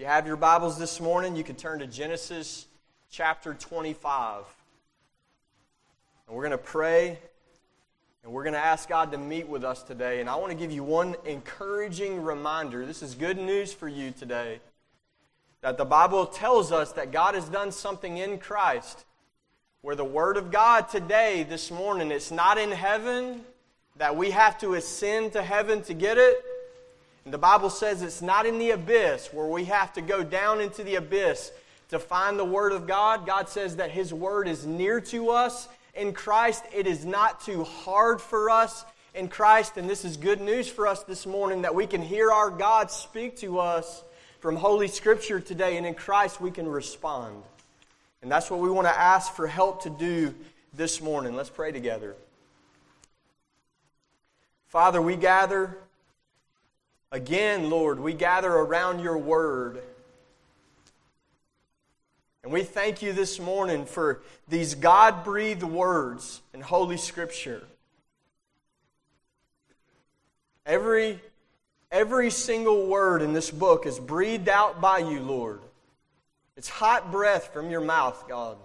you have your Bibles this morning, you can turn to Genesis chapter 25. And we're going to pray and we're going to ask God to meet with us today. And I want to give you one encouraging reminder. This is good news for you today. That the Bible tells us that God has done something in Christ where the Word of God today, this morning, it's not in heaven, that we have to ascend to heaven to get it. The Bible says it's not in the abyss where we have to go down into the abyss to find the Word of God. God says that His Word is near to us in Christ. It is not too hard for us in Christ. And this is good news for us this morning that we can hear our God speak to us from Holy Scripture today. And in Christ, we can respond. And that's what we want to ask for help to do this morning. Let's pray together. Father, we gather again, Lord, we gather around your word. And we thank you this morning for these God breathed words in Holy Scripture. Every, every single word in this book is breathed out by you, Lord. It's hot breath from your mouth, God.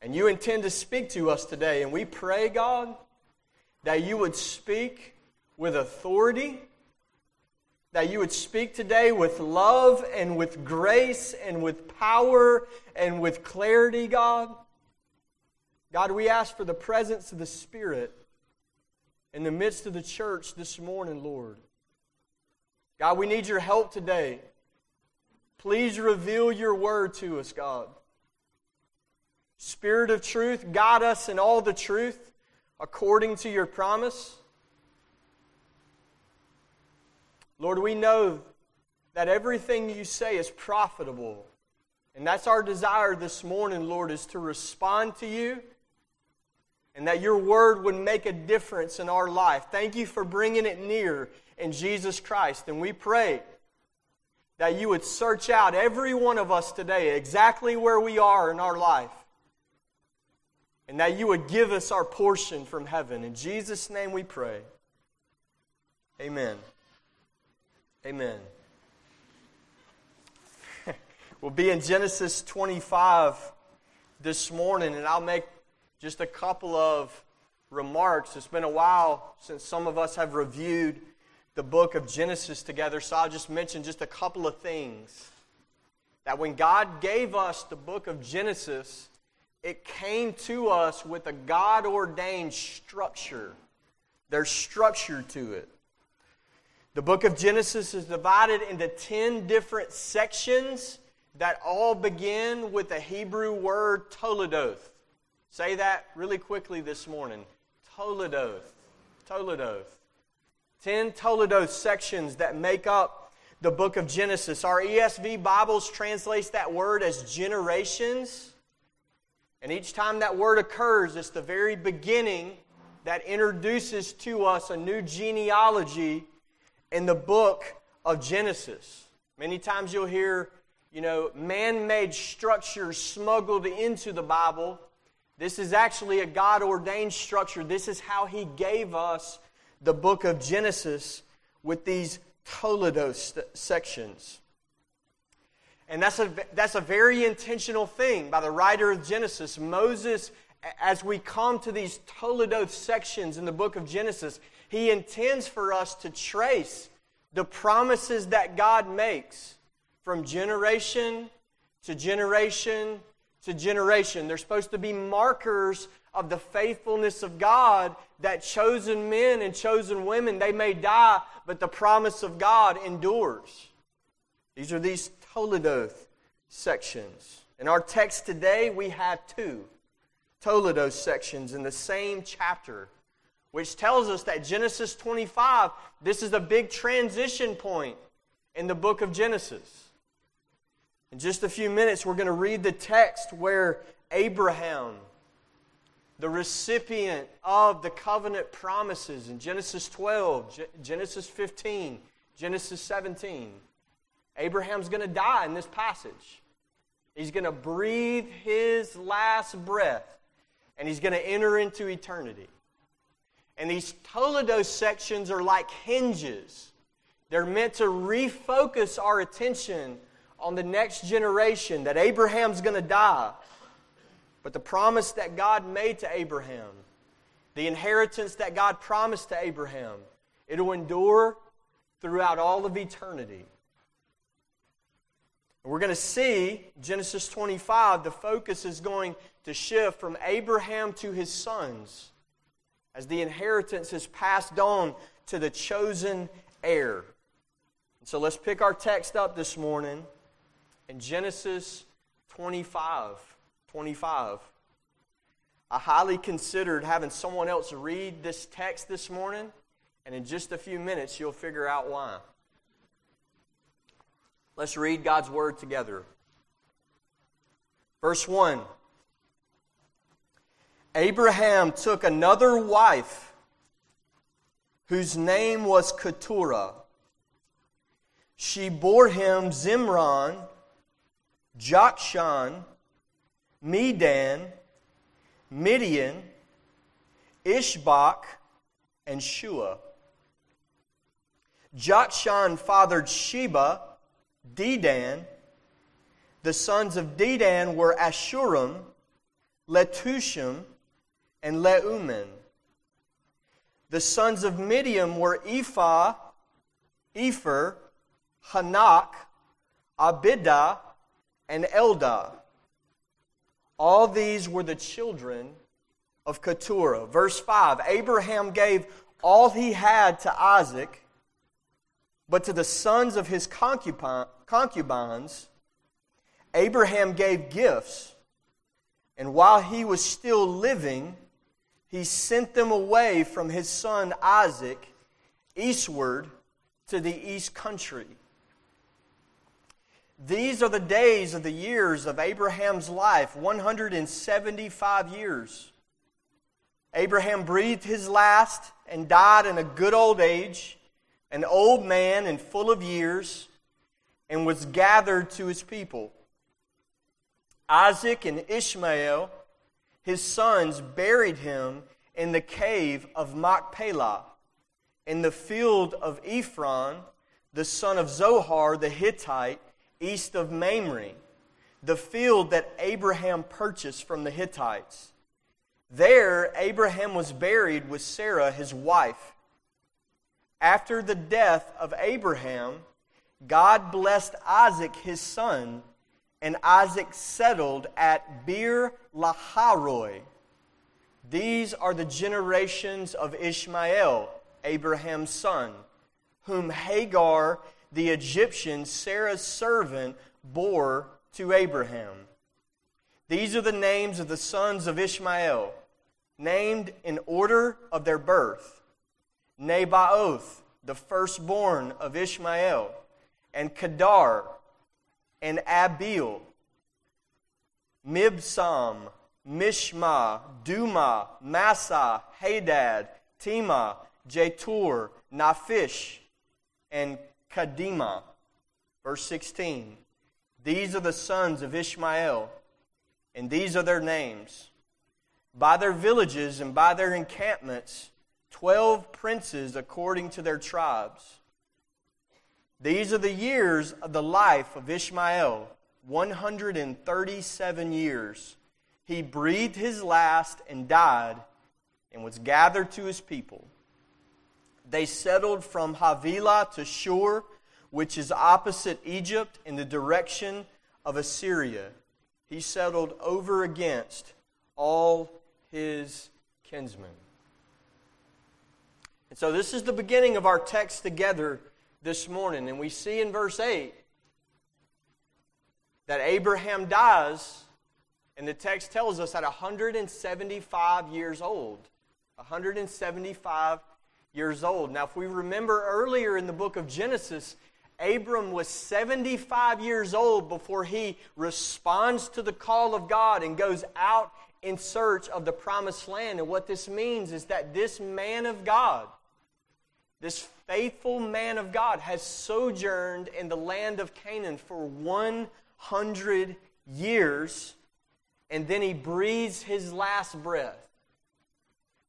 And you intend to speak to us today. And we pray, God, that you would speak with authority that you would speak today with love and with grace and with power and with clarity, God. God, we ask for the presence of the Spirit in the midst of the church this morning, Lord. God, we need your help today. Please reveal your word to us, God. Spirit of truth, guide us in all the truth according to your promise. Lord, we know that everything you say is profitable. And that's our desire this morning, Lord, is to respond to you and that your word would make a difference in our life. Thank you for bringing it near in Jesus Christ. And we pray that you would search out every one of us today exactly where we are in our life. And that you would give us our portion from heaven. In Jesus' name we pray. Amen. Amen. we'll be in Genesis 25 this morning, and I'll make just a couple of remarks. It's been a while since some of us have reviewed the book of Genesis together, so I'll just mention just a couple of things. That when God gave us the book of Genesis, it came to us with a God ordained structure. There's structure to it. The book of Genesis is divided into 10 different sections that all begin with the Hebrew word toledoth. Say that really quickly this morning. Toledoth. Toledoth. 10 toledoth sections that make up the book of Genesis. Our ESV Bibles translates that word as generations. And each time that word occurs, it's the very beginning that introduces to us a new genealogy in the book of Genesis. Many times you'll hear, you know, man made structures smuggled into the Bible. This is actually a God ordained structure. This is how He gave us the book of Genesis with these Toledoth sections. And that's a, that's a very intentional thing by the writer of Genesis. Moses, as we come to these Toledoth sections in the book of Genesis, he intends for us to trace the promises that God makes from generation to generation to generation. They're supposed to be markers of the faithfulness of God that chosen men and chosen women, they may die, but the promise of God endures. These are these Toledoth sections. In our text today, we have two Toledoth sections in the same chapter which tells us that Genesis 25, this is a big transition point in the book of Genesis. In just a few minutes, we're going to read the text where Abraham, the recipient of the covenant promises in Genesis 12, Genesis 15, Genesis 17, Abraham's going to die in this passage. He's going to breathe his last breath, and he's going to enter into eternity. And these Toledoth sections are like hinges They're meant to refocus our attention on the next generation, that Abraham's going to die. But the promise that God made to Abraham, the inheritance that God promised to Abraham, it'll endure throughout all of eternity. We're going to see Genesis 25, the focus is going to shift from Abraham to his sons as the inheritance is passed on to the chosen heir. So let's pick our text up this morning in Genesis 25. 25. I highly considered having someone else read this text this morning, and in just a few minutes, you'll figure out why. Let's read God's word together. Verse 1 Abraham took another wife whose name was Keturah she bore him Zimran, Jokshan, Medan, Midian, Ishbak, and Shua. Jokshan fathered Sheba, Dedan. The sons of Dedan were Ashurim, Letushim, and Leuman. The sons of Midian were Ephah, Epher, Hanak, Abidah, and Eldah. All these were the children of Keturah. Verse 5 Abraham gave all he had to Isaac, but to the sons of his concubines, Abraham gave gifts. And while he was still living, he sent them away from his son Isaac eastward to the east country. These are the days of the years of Abraham's life 175 years. Abraham breathed his last and died in a good old age, an old man and full of years, and was gathered to his people. Isaac and Ishmael, his sons, buried him in the cave of Machpelah, in the field of Ephron, the son of Zohar the Hittite east of Mamre, the field that Abraham purchased from the Hittites. There, Abraham was buried with Sarah, his wife. After the death of Abraham, God blessed Isaac, his son, and Isaac settled at Beer Lahairoi. These are the generations of Ishmael, Abraham's son, whom Hagar the Egyptian, Sarah's servant, bore to Abraham. These are the names of the sons of Ishmael, named in order of their birth Nebaioth, the firstborn of Ishmael, and Kedar, and Abiel, Mibsam, Mishma, Duma, Massa, Hadad, Tema, Jetur, Naphish, and Kedemah. Verse 16. These are the sons of Ishmael, and these are their names. By their villages and by their encampments, twelve princes according to their tribes. These are the years of the life of Ishmael 137 years. He breathed his last and died and was gathered to his people. They settled from Havilah to Shur, which is opposite Egypt in the direction of Assyria. He settled over against all his kinsmen. And so this is the beginning of our text together this morning. And we see in verse 8 that Abraham dies, and the text tells us at 175 years old. 175 years old. Now, if we remember earlier in the book of Genesis, Abram was 75 years old before he responds to the call of God and goes out in search of the promised land. And what this means is that this man of God, this faithful man of God, has sojourned in the land of Canaan for 100 years, and then he breathes his last breath.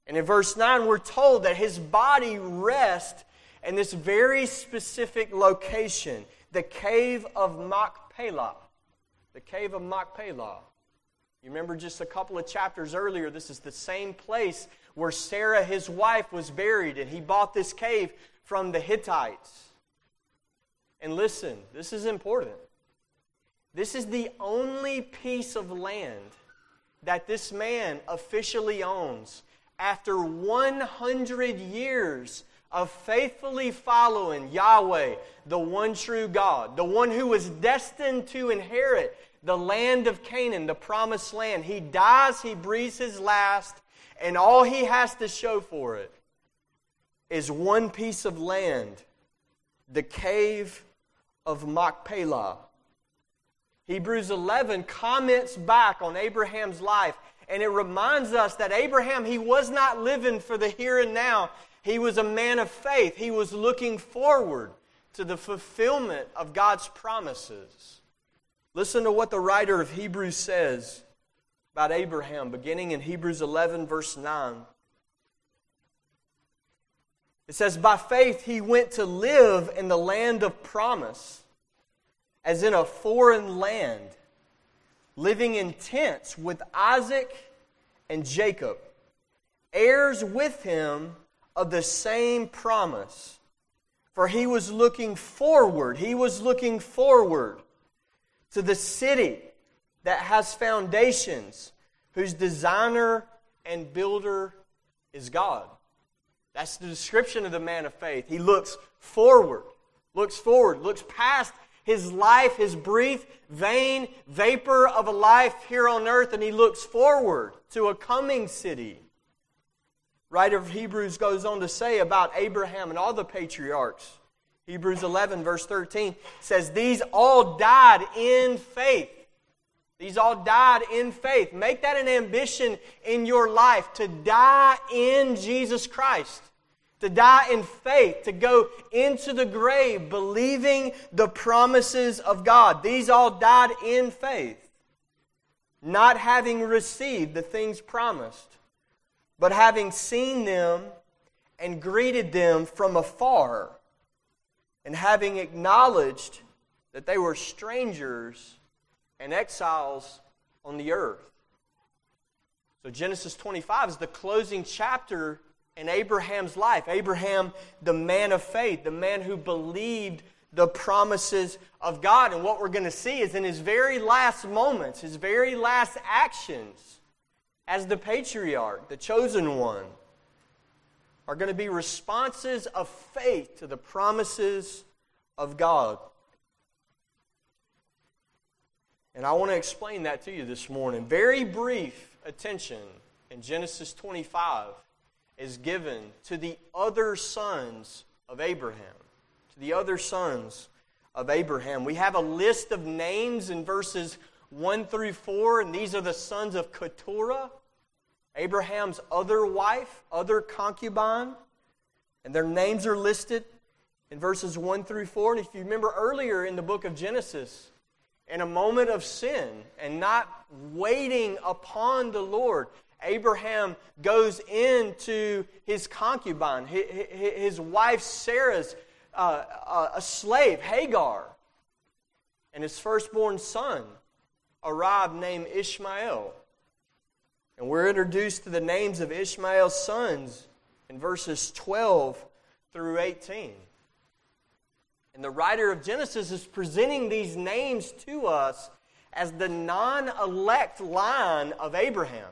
And in verse 9, we're told that his body rests in this very specific location, the cave of Machpelah. The cave of Machpelah. You remember just a couple of chapters earlier, this is the same place where Sarah, his wife, was buried, and he bought this cave from the Hittites. And listen, this is important. This is the only piece of land that this man officially owns after 100 years of faithfully following Yahweh, the one true God, the one who was destined to inherit the land of Canaan, the promised land. He dies, he breathes his last, and all he has to show for it is one piece of land the cave of Machpelah. Hebrews 11 comments back on Abraham's life, and it reminds us that Abraham, he was not living for the here and now. He was a man of faith. He was looking forward to the fulfillment of God's promises. Listen to what the writer of Hebrews says about Abraham, beginning in Hebrews 11, verse 9. It says, By faith he went to live in the land of promise, as in a foreign land, living in tents with Isaac and Jacob, heirs with him of the same promise. For he was looking forward, he was looking forward to the city that has foundations, whose designer and builder is God. That's the description of the man of faith. He looks forward, looks forward, looks past his life, his brief, vain vapor of a life here on earth, and he looks forward to a coming city. Writer of Hebrews goes on to say about Abraham and all the patriarchs. Hebrews 11, verse 13 says, These all died in faith. These all died in faith. Make that an ambition in your life to die in Jesus Christ, to die in faith, to go into the grave believing the promises of God. These all died in faith, not having received the things promised, but having seen them and greeted them from afar, and having acknowledged that they were strangers and exiles on the earth. So Genesis 25 is the closing chapter in Abraham's life. Abraham, the man of faith, the man who believed the promises of God. And what we're going to see is in his very last moments, his very last actions as the patriarch, the chosen one, are going to be responses of faith to the promises of God. And I want to explain that to you this morning. Very brief attention in Genesis 25 is given to the other sons of Abraham. To the other sons of Abraham. We have a list of names in verses 1 through 4, and these are the sons of Keturah, Abraham's other wife, other concubine. And their names are listed in verses 1 through 4. And if you remember earlier in the book of Genesis, in a moment of sin and not waiting upon the Lord, Abraham goes into his concubine, his wife Sarah's uh, uh, a slave, Hagar, and his firstborn son arrived named Ishmael. And we're introduced to the names of Ishmael's sons in verses 12 through 18. And the writer of Genesis is presenting these names to us as the non elect line of Abraham.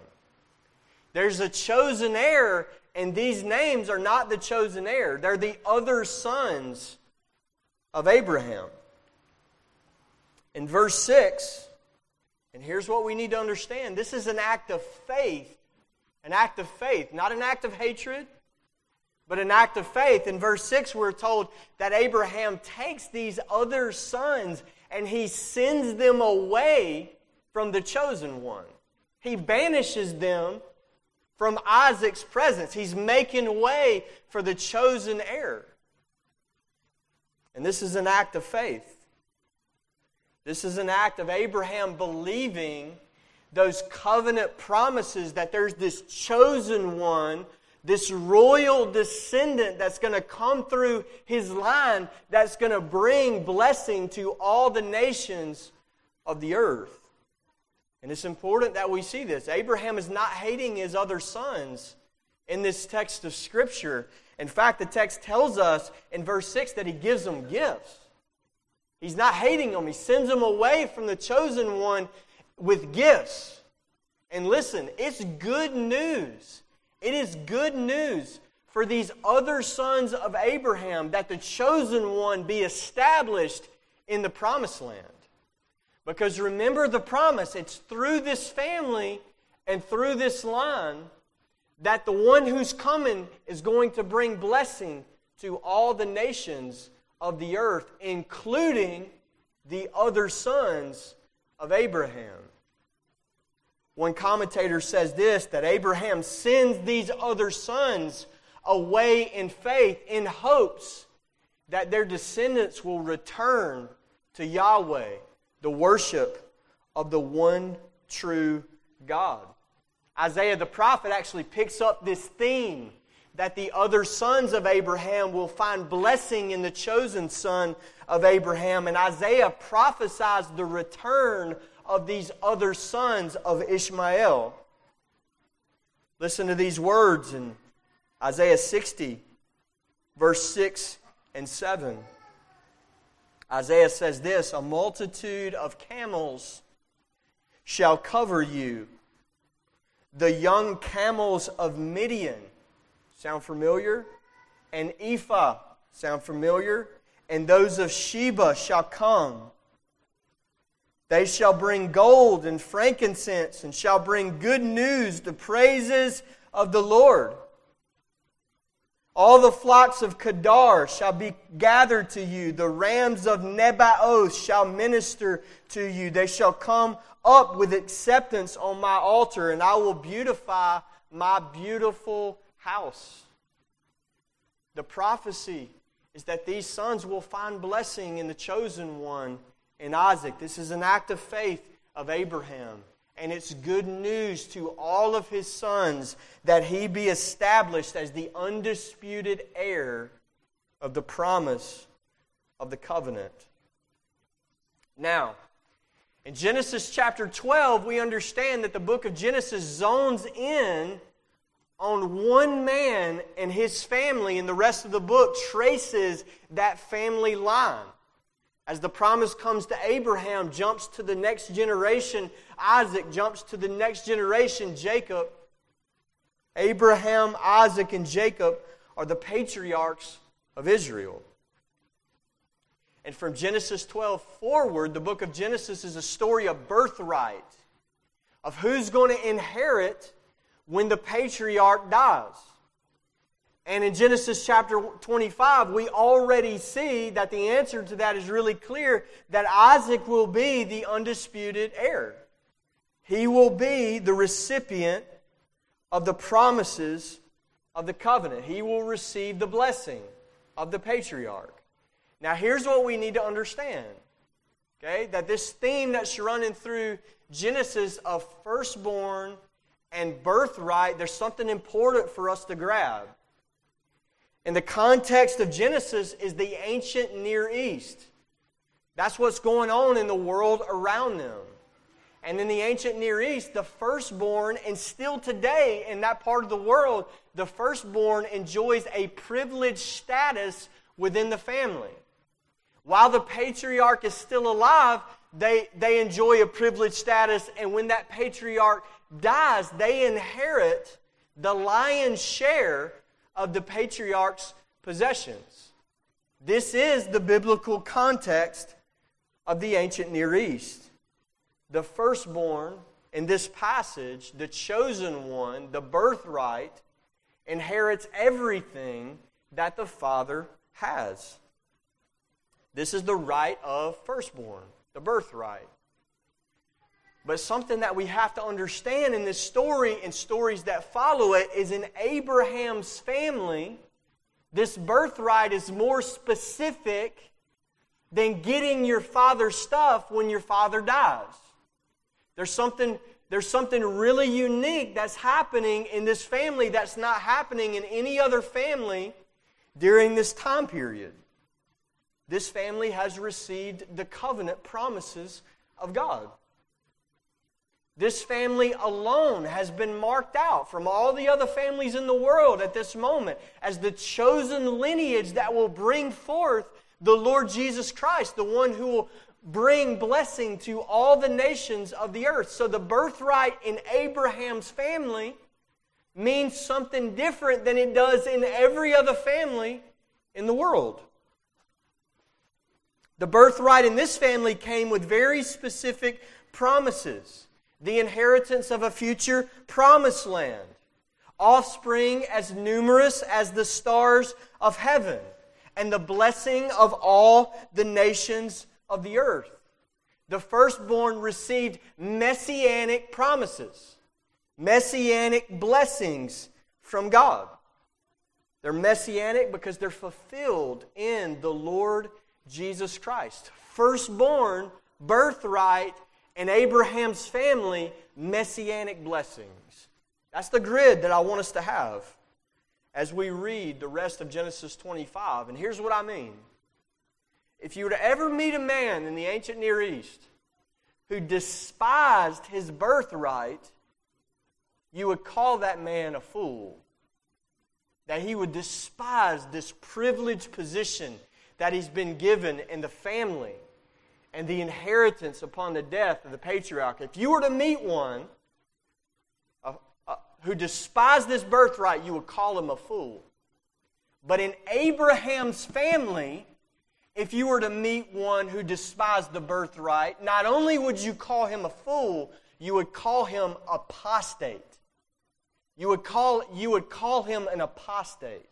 There's a chosen heir, and these names are not the chosen heir, they're the other sons of Abraham. In verse 6, and here's what we need to understand this is an act of faith, an act of faith, not an act of hatred, but an act of faith. In verse 6, we're told that Abraham takes these other sons and he sends them away from the chosen one. He banishes them from Isaac's presence. He's making way for the chosen heir. And this is an act of faith. This is an act of Abraham believing those covenant promises that there's this chosen one this royal descendant that's going to come through his line that's going to bring blessing to all the nations of the earth. And it's important that we see this. Abraham is not hating his other sons in this text of Scripture. In fact, the text tells us in verse 6 that he gives them gifts. He's not hating them, he sends them away from the chosen one with gifts. And listen, it's good news. It is good news for these other sons of Abraham that the chosen one be established in the promised land. Because remember the promise, it's through this family and through this line that the one who's coming is going to bring blessing to all the nations of the earth, including the other sons of Abraham. One commentator says this that Abraham sends these other sons away in faith in hopes that their descendants will return to Yahweh, the worship of the one true God. Isaiah the prophet actually picks up this theme that the other sons of Abraham will find blessing in the chosen son of Abraham. And Isaiah prophesies the return of these other sons of Ishmael. Listen to these words in Isaiah 60, verse 6 and 7. Isaiah says this A multitude of camels shall cover you the young camels of Midian. Sound familiar? And Ephah. Sound familiar? And those of Sheba shall come. They shall bring gold and frankincense and shall bring good news, the praises of the Lord. All the flocks of Kedar shall be gathered to you. The rams of Nebaioth shall minister to you. They shall come up with acceptance on my altar, and I will beautify my beautiful house. The prophecy is that these sons will find blessing in the chosen one, in Isaac. This is an act of faith of Abraham. And it's good news to all of his sons that he be established as the undisputed heir of the promise of the covenant. Now, in Genesis chapter 12, we understand that the book of Genesis zones in on one man and his family, and the rest of the book traces that family line. As the promise comes to Abraham, jumps to the next generation, Isaac jumps to the next generation, Jacob. Abraham, Isaac, and Jacob are the patriarchs of Israel. And from Genesis 12 forward, the book of Genesis is a story of birthright, of who's going to inherit when the patriarch dies. And in Genesis chapter 25, we already see that the answer to that is really clear that Isaac will be the undisputed heir. He will be the recipient of the promises of the covenant. He will receive the blessing of the patriarch. Now, here's what we need to understand. Okay? That this theme that's running through Genesis of firstborn and birthright, there's something important for us to grab. In the context of Genesis is the ancient Near East. That's what's going on in the world around them. And in the ancient Near East, the firstborn, and still today in that part of the world, the firstborn enjoys a privileged status within the family. While the patriarch is still alive, they, they enjoy a privileged status, and when that patriarch dies, they inherit the lion's share of the patriarch's possessions. This is the biblical context of the ancient Near East. The firstborn in this passage, the chosen one, the birthright, inherits everything that the father has. This is the right of firstborn, the birthright. But something that we have to understand in this story and stories that follow it is in Abraham's family, this birthright is more specific than getting your father's stuff when your father dies. There's something there's something really unique that's happening in this family that's not happening in any other family during this time period. This family has received the covenant promises of God. This family alone has been marked out from all the other families in the world at this moment as the chosen lineage that will bring forth the Lord Jesus Christ, the one who will bring blessing to all the nations of the earth. So the birthright in Abraham's family means something different than it does in every other family in the world. The birthright in this family came with very specific promises the inheritance of a future promised land, offspring as numerous as the stars of heaven, and the blessing of all the nations of the earth. The firstborn received messianic promises, messianic blessings from God. They're messianic because they're fulfilled in the Lord Jesus Christ. Firstborn, birthright, and Abraham's family, messianic blessings. That's the grid that I want us to have as we read the rest of Genesis 25. And here's what I mean. If you were to ever meet a man in the ancient Near East who despised his birthright, you would call that man a fool. That he would despise this privileged position that he's been given in the family and the inheritance upon the death of the patriarch. If you were to meet one uh, uh, who despised this birthright, you would call him a fool. But in Abraham's family, if you were to meet one who despised the birthright, not only would you call him a fool, you would call him apostate. You would call, you would call him an apostate,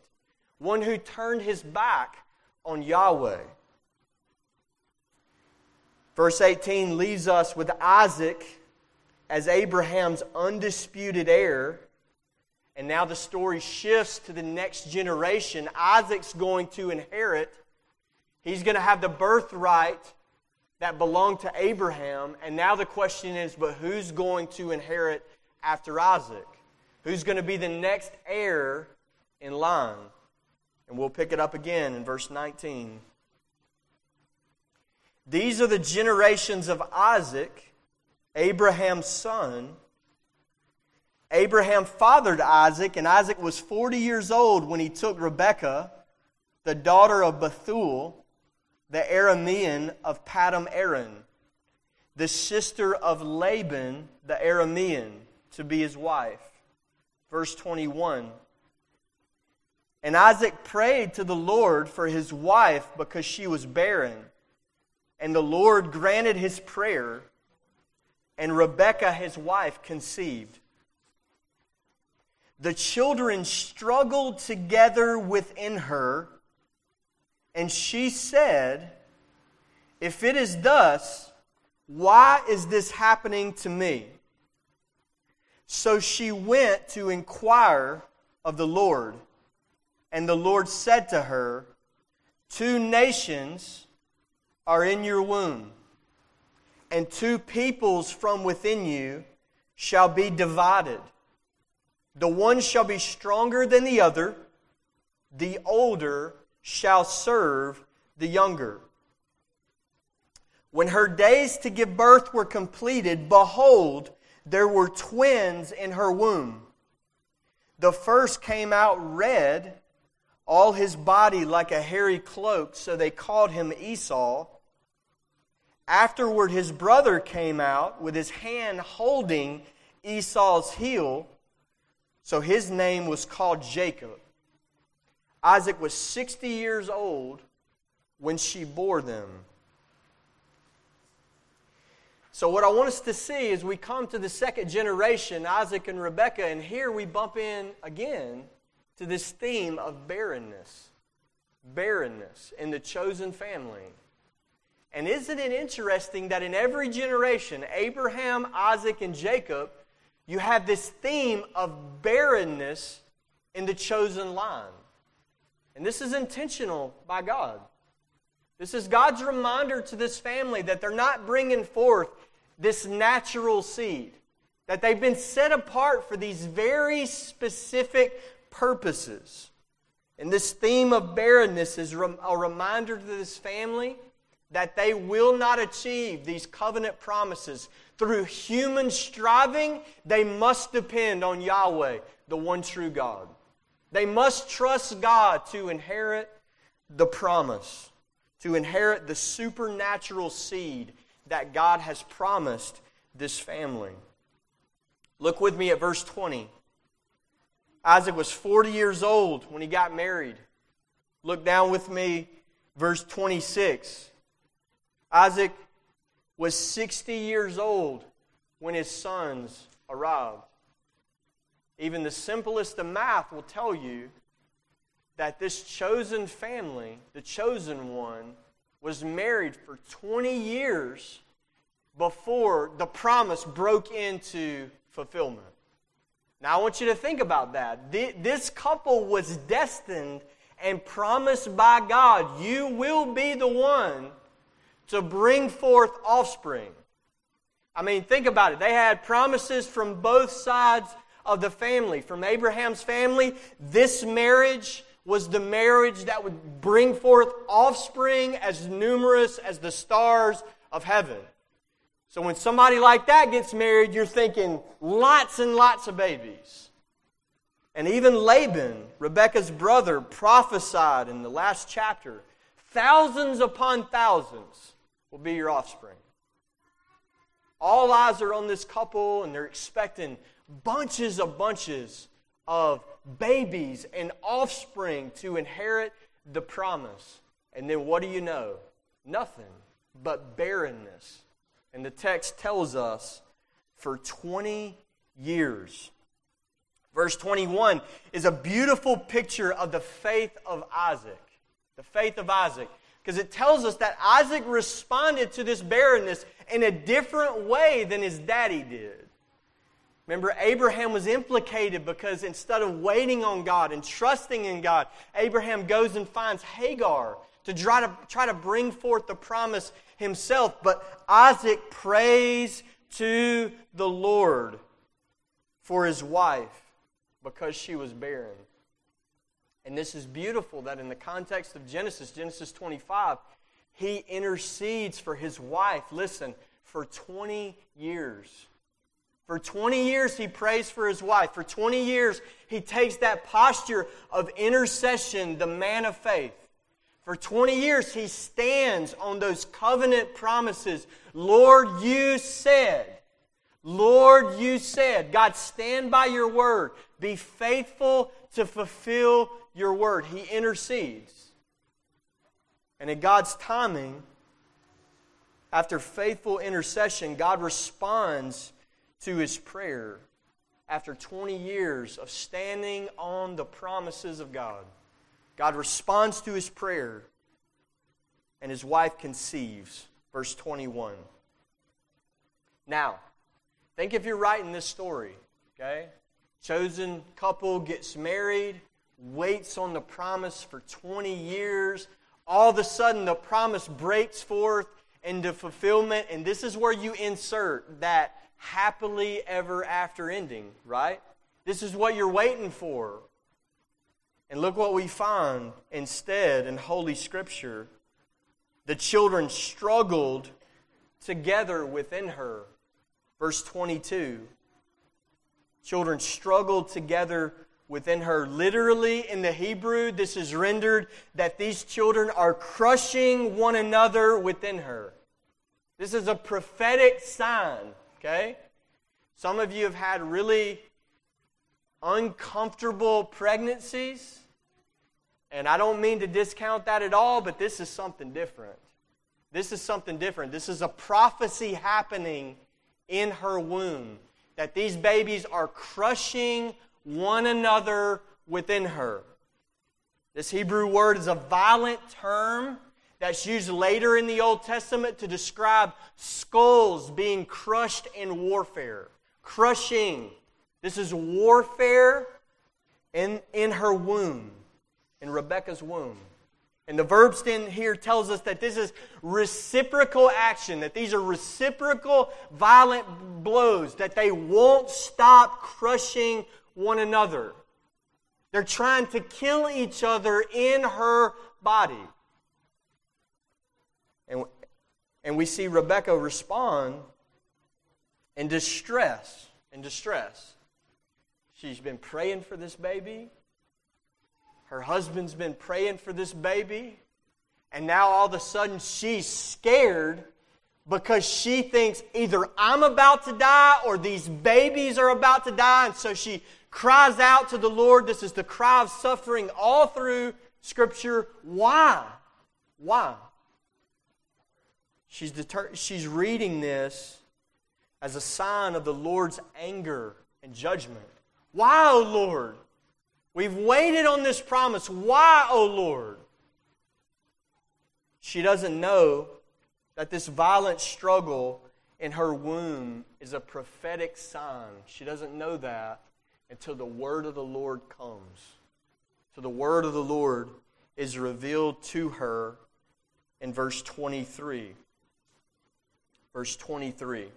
one who turned his back on Yahweh. Verse 18 leaves us with Isaac as Abraham's undisputed heir. And now the story shifts to the next generation. Isaac's going to inherit, he's going to have the birthright that belonged to Abraham. And now the question is but who's going to inherit after Isaac? Who's going to be the next heir in line? And we'll pick it up again in verse 19. These are the generations of Isaac, Abraham's son. Abraham fathered Isaac, and Isaac was 40 years old when he took Rebekah, the daughter of Bethuel, the Aramean of Paddan Aram, the sister of Laban, the Aramean, to be his wife. Verse 21. And Isaac prayed to the Lord for his wife because she was barren. And the Lord granted his prayer, and Rebekah, his wife, conceived. The children struggled together within her, and she said, If it is thus, why is this happening to me? So she went to inquire of the Lord. And the Lord said to her, Two nations are in your womb, and two peoples from within you shall be divided. The one shall be stronger than the other, the older shall serve the younger. When her days to give birth were completed, behold, there were twins in her womb. The first came out red, all his body like a hairy cloak, so they called him Esau. Afterward, his brother came out with his hand holding Esau's heel, so his name was called Jacob. Isaac was 60 years old when she bore them. So, what I want us to see is we come to the second generation, Isaac and Rebekah, and here we bump in again to this theme of barrenness. Barrenness in the chosen family. And isn't it interesting that in every generation, Abraham, Isaac, and Jacob, you have this theme of barrenness in the chosen line? And this is intentional by God. This is God's reminder to this family that they're not bringing forth this natural seed. that they've been set apart for these very specific purposes. And this theme of barrenness is a reminder to this family that they will not achieve these covenant promises through human striving. They must depend on Yahweh, the one true God. They must trust God to inherit the promise, to inherit the supernatural seed that God has promised this family. Look with me at verse 20. Isaac was 40 years old when he got married. Look down with me, verse 26. Isaac was 60 years old when his sons arrived. Even the simplest of math will tell you that this chosen family, the chosen one, was married for 20 years before the promise broke into fulfillment. Now, I want you to think about that. This couple was destined and promised by God, you will be the one to bring forth offspring. I mean, think about it. They had promises from both sides of the family. From Abraham's family, this marriage was the marriage that would bring forth offspring as numerous as the stars of heaven. So when somebody like that gets married, you're thinking lots and lots of babies. And even Laban, Rebekah's brother, prophesied in the last chapter thousands upon thousands will be your offspring. All eyes are on this couple, and they're expecting bunches of bunches of babies and offspring to inherit the promise. And then what do you know? Nothing but barrenness and the text tells us for 20 years. Verse 21 is a beautiful picture of the faith of Isaac. The faith of Isaac. Because it tells us that Isaac responded to this barrenness in a different way than his daddy did. Remember, Abraham was implicated because instead of waiting on God and trusting in God, Abraham goes and finds Hagar to try to, try to bring forth the promise himself, but Isaac prays to the Lord for his wife because she was barren. And this is beautiful that in the context of Genesis, Genesis 25, he intercedes for his wife, listen, for 20 years. For 20 years, he prays for his wife. For 20 years, he takes that posture of intercession, the man of faith. For 20 years, he stands on those covenant promises. Lord, you said, Lord, you said, God, stand by your word. Be faithful to fulfill your word. He intercedes. And in God's timing, after faithful intercession, God responds to his prayer after 20 years of standing on the promises of God. God responds to his prayer, and his wife conceives. Verse 21. Now, think if you're writing this story, okay? Chosen couple gets married, waits on the promise for 20 years. All of a sudden, the promise breaks forth into fulfillment, and this is where you insert that happily ever after ending, right? This is what you're waiting for. And look what we find instead in Holy Scripture. The children struggled together within her. Verse 22. Children struggled together within her. Literally, in the Hebrew, this is rendered that these children are crushing one another within her. This is a prophetic sign, okay? Some of you have had really uncomfortable pregnancies. And I don't mean to discount that at all, but this is something different. This is something different. This is a prophecy happening in her womb that these babies are crushing one another within her. This Hebrew word is a violent term that's used later in the Old Testament to describe skulls being crushed in warfare. Crushing this is warfare in, in her womb, in Rebekah's womb. And the verb stand here tells us that this is reciprocal action, that these are reciprocal violent blows, that they won't stop crushing one another. They're trying to kill each other in her body. And, and we see Rebekah respond in distress. In distress. She's been praying for this baby. Her husband's been praying for this baby. And now all of a sudden she's scared because she thinks either I'm about to die or these babies are about to die. And so she cries out to the Lord. This is the cry of suffering all through Scripture. Why? Why? She's, deter- she's reading this as a sign of the Lord's anger and judgment. Why, O oh Lord? We've waited on this promise. Why, O oh Lord? She doesn't know that this violent struggle in her womb is a prophetic sign. She doesn't know that until the word of the Lord comes. So the word of the Lord is revealed to her in verse 23. Verse 23.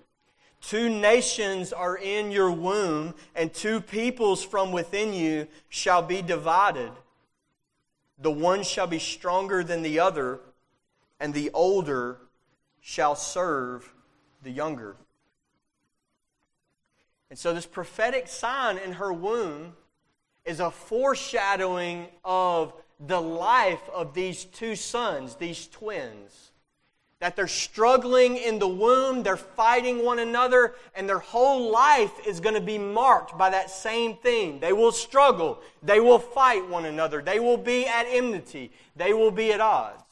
Two nations are in your womb, and two peoples from within you shall be divided. The one shall be stronger than the other, and the older shall serve the younger. And so, this prophetic sign in her womb is a foreshadowing of the life of these two sons, these twins that they're struggling in the womb, they're fighting one another, and their whole life is going to be marked by that same thing. They will struggle, they will fight one another, they will be at enmity, they will be at odds.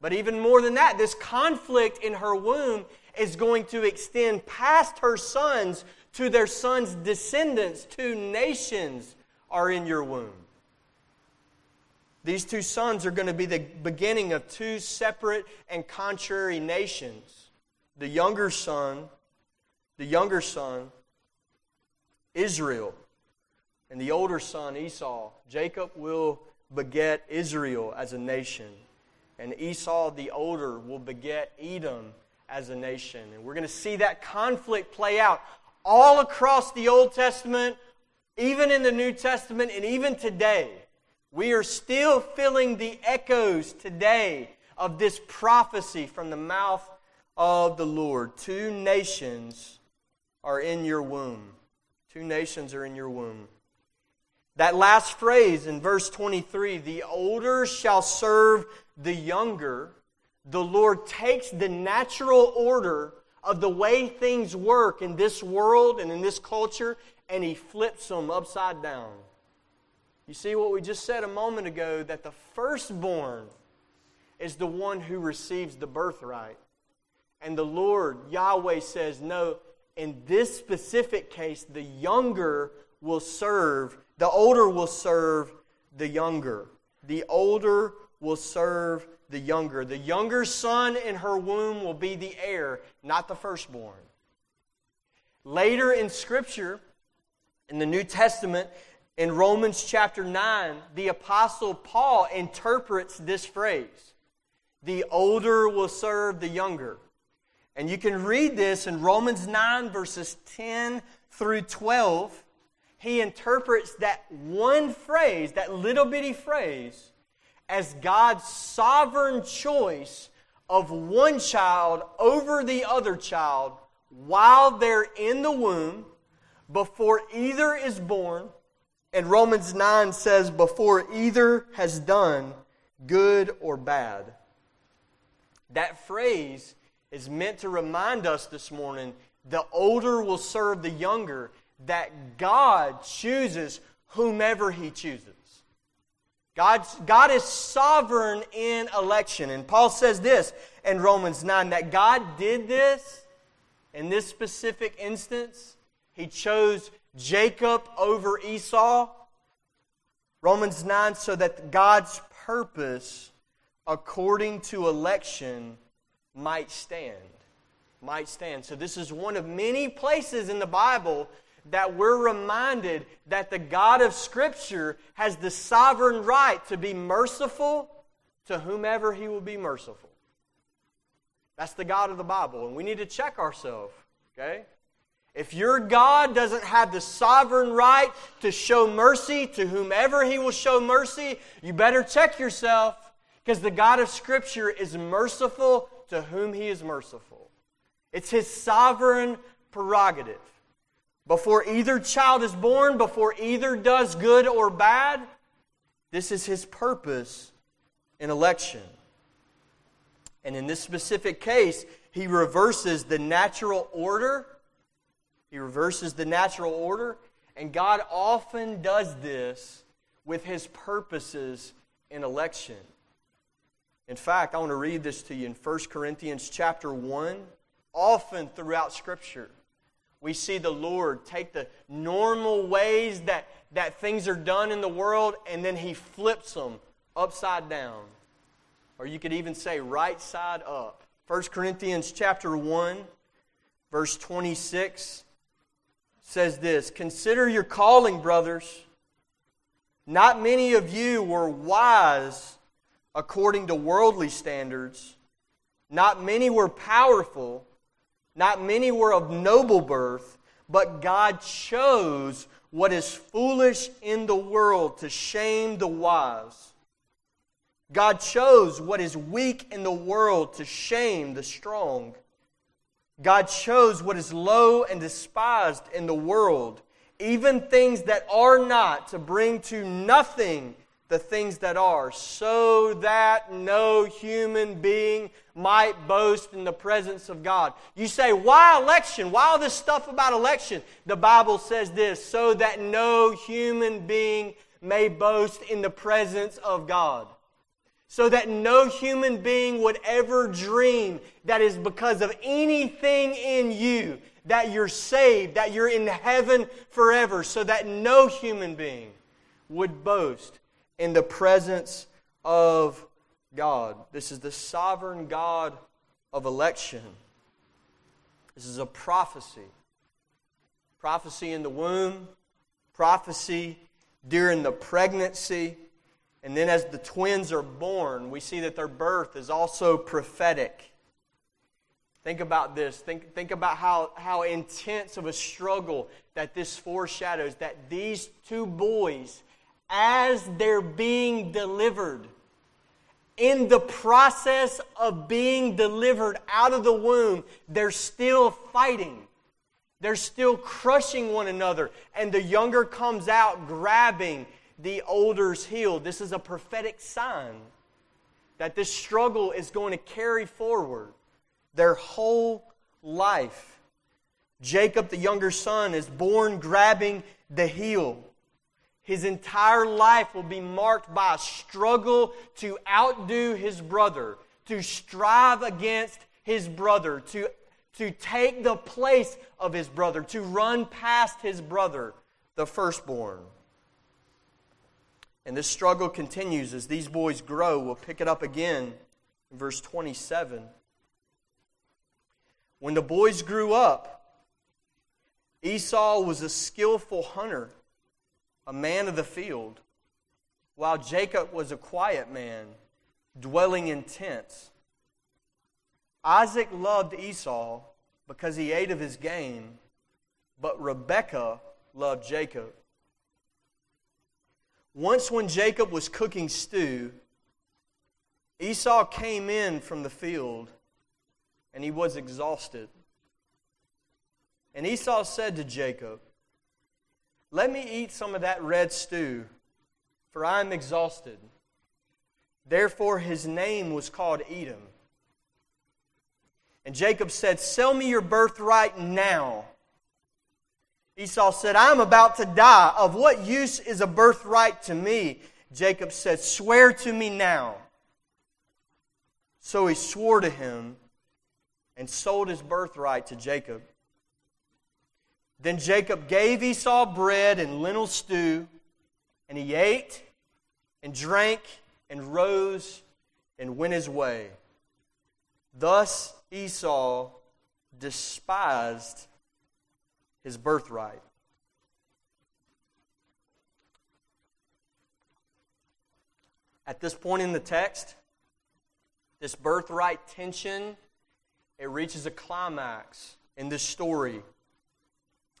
But even more than that, this conflict in her womb is going to extend past her sons to their sons' descendants. Two nations are in your womb. These two sons are going to be the beginning of two separate and contrary nations. The younger son, the younger son, Israel, and the older son, Esau. Jacob will beget Israel as a nation, and Esau, the older, will beget Edom as a nation. And we're going to see that conflict play out all across the Old Testament, even in the New Testament, and even today. We are still feeling the echoes today of this prophecy from the mouth of the Lord. Two nations are in your womb. Two nations are in your womb. That last phrase in verse 23 the older shall serve the younger. The Lord takes the natural order of the way things work in this world and in this culture and he flips them upside down. You see what we just said a moment ago that the firstborn is the one who receives the birthright. And the Lord, Yahweh, says, no, in this specific case, the younger will serve, the older will serve the younger. The older will serve the younger. The younger son in her womb will be the heir, not the firstborn. Later in Scripture, in the New Testament, in Romans chapter 9, the Apostle Paul interprets this phrase the older will serve the younger. And you can read this in Romans 9, verses 10 through 12. He interprets that one phrase, that little bitty phrase, as God's sovereign choice of one child over the other child while they're in the womb, before either is born and Romans 9 says, before either has done good or bad. That phrase is meant to remind us this morning the older will serve the younger, that God chooses whomever He chooses. God, God is sovereign in election. And Paul says this in Romans 9 that God did this in this specific instance. He chose Jacob over Esau. Romans 9, so that God's purpose according to election might stand. Might stand. So, this is one of many places in the Bible that we're reminded that the God of Scripture has the sovereign right to be merciful to whomever he will be merciful. That's the God of the Bible, and we need to check ourselves, okay? If your God doesn't have the sovereign right to show mercy to whomever he will show mercy, you better check yourself because the God of Scripture is merciful to whom he is merciful. It's his sovereign prerogative. Before either child is born, before either does good or bad, this is his purpose in election. And in this specific case, he reverses the natural order he reverses the natural order, and God often does this with his purposes in election. In fact, I want to read this to you in 1 Corinthians chapter 1. Often throughout Scripture, we see the Lord take the normal ways that, that things are done in the world and then he flips them upside down. Or you could even say right side up. 1 Corinthians chapter 1, verse 26 says this Consider your calling, brothers. Not many of you were wise according to worldly standards. Not many were powerful. Not many were of noble birth. But God chose what is foolish in the world to shame the wise. God chose what is weak in the world to shame the strong. God chose what is low and despised in the world, even things that are not, to bring to nothing the things that are, so that no human being might boast in the presence of God. You say, why election? Why all this stuff about election? The Bible says this so that no human being may boast in the presence of God so that no human being would ever dream that is because of anything in you that you're saved, that you're in heaven forever, so that no human being would boast in the presence of God. This is the sovereign God of election. This is a prophecy. Prophecy in the womb, prophecy during the pregnancy and then as the twins are born, we see that their birth is also prophetic. Think about this. Think, think about how, how intense of a struggle that this foreshadows. That these two boys, as they're being delivered, in the process of being delivered out of the womb, they're still fighting. They're still crushing one another. And the younger comes out grabbing the older's heel. This is a prophetic sign that this struggle is going to carry forward their whole life. Jacob, the younger son, is born grabbing the heel. His entire life will be marked by a struggle to outdo his brother, to strive against his brother, to, to take the place of his brother, to run past his brother, the firstborn. And this struggle continues as these boys grow. We'll pick it up again in verse 27. When the boys grew up, Esau was a skillful hunter, a man of the field, while Jacob was a quiet man, dwelling in tents. Isaac loved Esau because he ate of his game, but Rebekah loved Jacob once, when Jacob was cooking stew, Esau came in from the field and he was exhausted. And Esau said to Jacob, Let me eat some of that red stew, for I am exhausted. Therefore, his name was called Edom. And Jacob said, Sell me your birthright now. Esau said, I'm about to die. Of what use is a birthright to me? Jacob said, Swear to me now. So he swore to him and sold his birthright to Jacob. Then Jacob gave Esau bread and lentil stew, and he ate and drank and rose and went his way. Thus Esau despised his birthright. At this point in the text, This birthright tension, it reaches a climax in this story.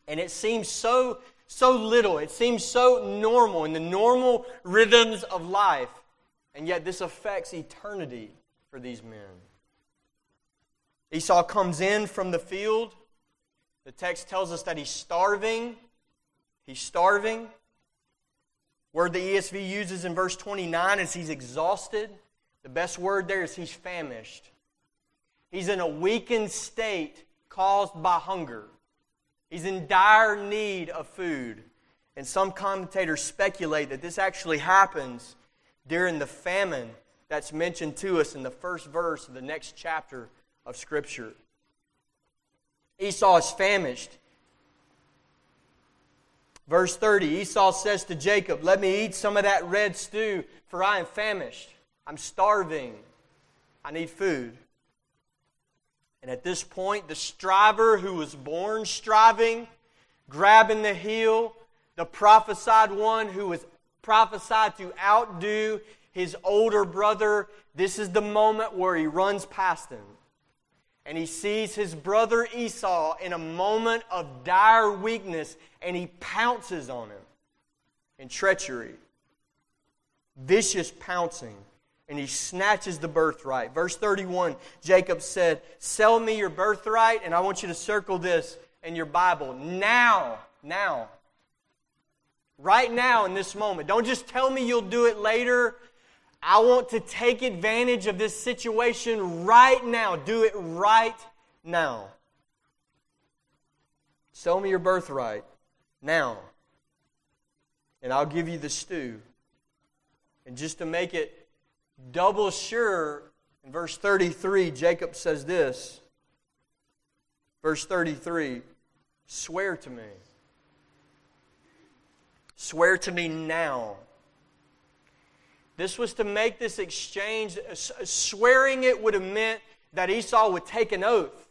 And it seems so so little. It seems so normal in the normal rhythms of life. And yet this affects eternity for these men. Esau comes in from the field. The text tells us that he's starving. He's starving. Word the ESV uses in verse 29 is he's exhausted. The best word there is he's famished. He's in a weakened state caused by hunger. He's in dire need of food. And some commentators speculate that this actually happens during the famine that's mentioned to us in the first verse of the next chapter of Scripture. Esau is famished. Verse 30 Esau says to Jacob, Let me eat some of that red stew, for I am famished. I'm starving. I need food. And at this point, the striver who was born striving, grabbing the heel, the prophesied one who was prophesied to outdo his older brother, this is the moment where he runs past him. And he sees his brother Esau in a moment of dire weakness, and he pounces on him in treachery. Vicious pouncing and he snatches the birthright. Verse 31, Jacob said, Sell me your birthright, and I want you to circle this in your Bible. Now, now. Right now, in this moment. Don't just tell me you'll do it later. I want to take advantage of this situation right now. Do it right now. Sell me your birthright now, and I'll give you the stew. And just to make it double sure, in verse 33, Jacob says this. Verse 33 Swear to me. Swear to me now. This was to make this exchange, swearing it would have meant that Esau would take an oath,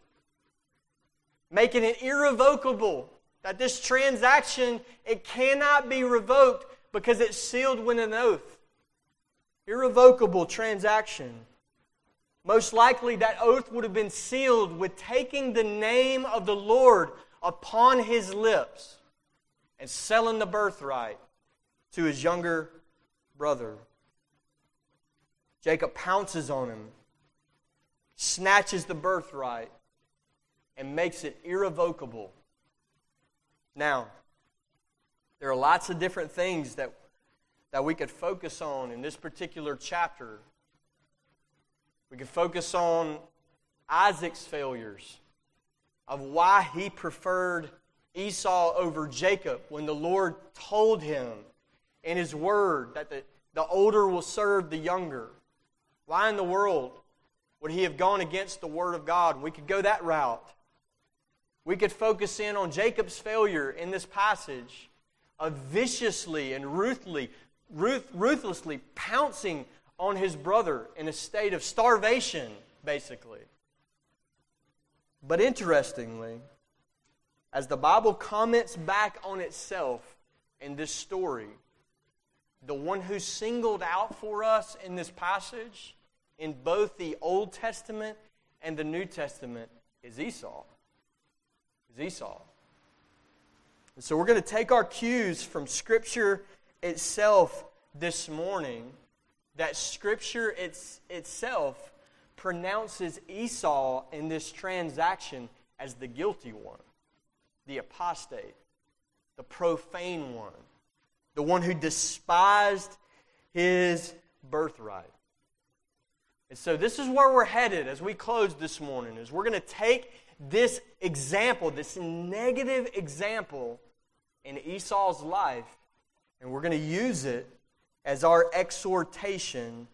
making it irrevocable. That this transaction, it cannot be revoked because it's sealed with an oath irrevocable transaction. Most likely, that oath would have been sealed with taking the name of the Lord upon his lips and selling the birthright to his younger brother. Jacob pounces on him, snatches the birthright, and makes it irrevocable. Now, there are lots of different things that that we could focus on in this particular chapter. We could focus on Isaac's failures, of why he preferred Esau over Jacob when the Lord told him in his word that the, the older will serve the younger. Why in the world would he have gone against the word of God? We could go that route. We could focus in on Jacob's failure in this passage of viciously and ruthlessly ruth, ruthlessly pouncing on his brother in a state of starvation, basically. But interestingly, as the Bible comments back on itself in this story, the one who singled out for us in this passage, in both the Old Testament and the New Testament, is Esau. Is Esau. And so we're going to take our cues from Scripture itself this morning that Scripture it's, itself pronounces Esau in this transaction as the guilty one, the apostate, the profane one, the one who despised his birthright. And so this is where we're headed as we close this morning is we're going to take this example, this negative example in Esau's life and we're going to use it as our exhortation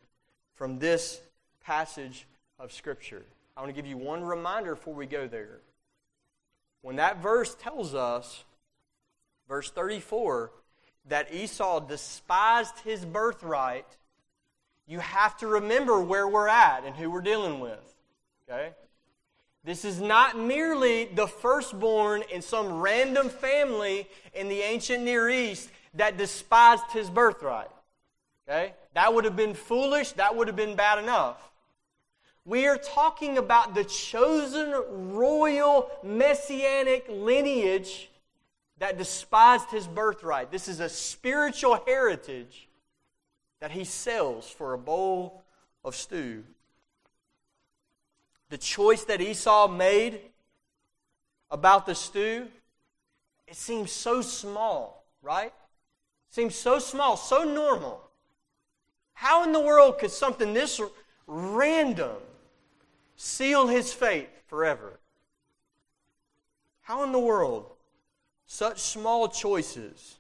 from this passage of Scripture. I want to give you one reminder before we go there. When that verse tells us, verse 34, that Esau despised his birthright, you have to remember where we're at and who we're dealing with. Okay? This is not merely the firstborn in some random family in the ancient Near East that despised his birthright. Okay? That would have been foolish, that would have been bad enough. We are talking about the chosen royal messianic lineage that despised his birthright. This is a spiritual heritage that he sells for a bowl of stew. The choice that Esau made about the stew, it seems so small, right? Seems so small, so normal. How in the world could something this random seal his fate forever? How in the world such small choices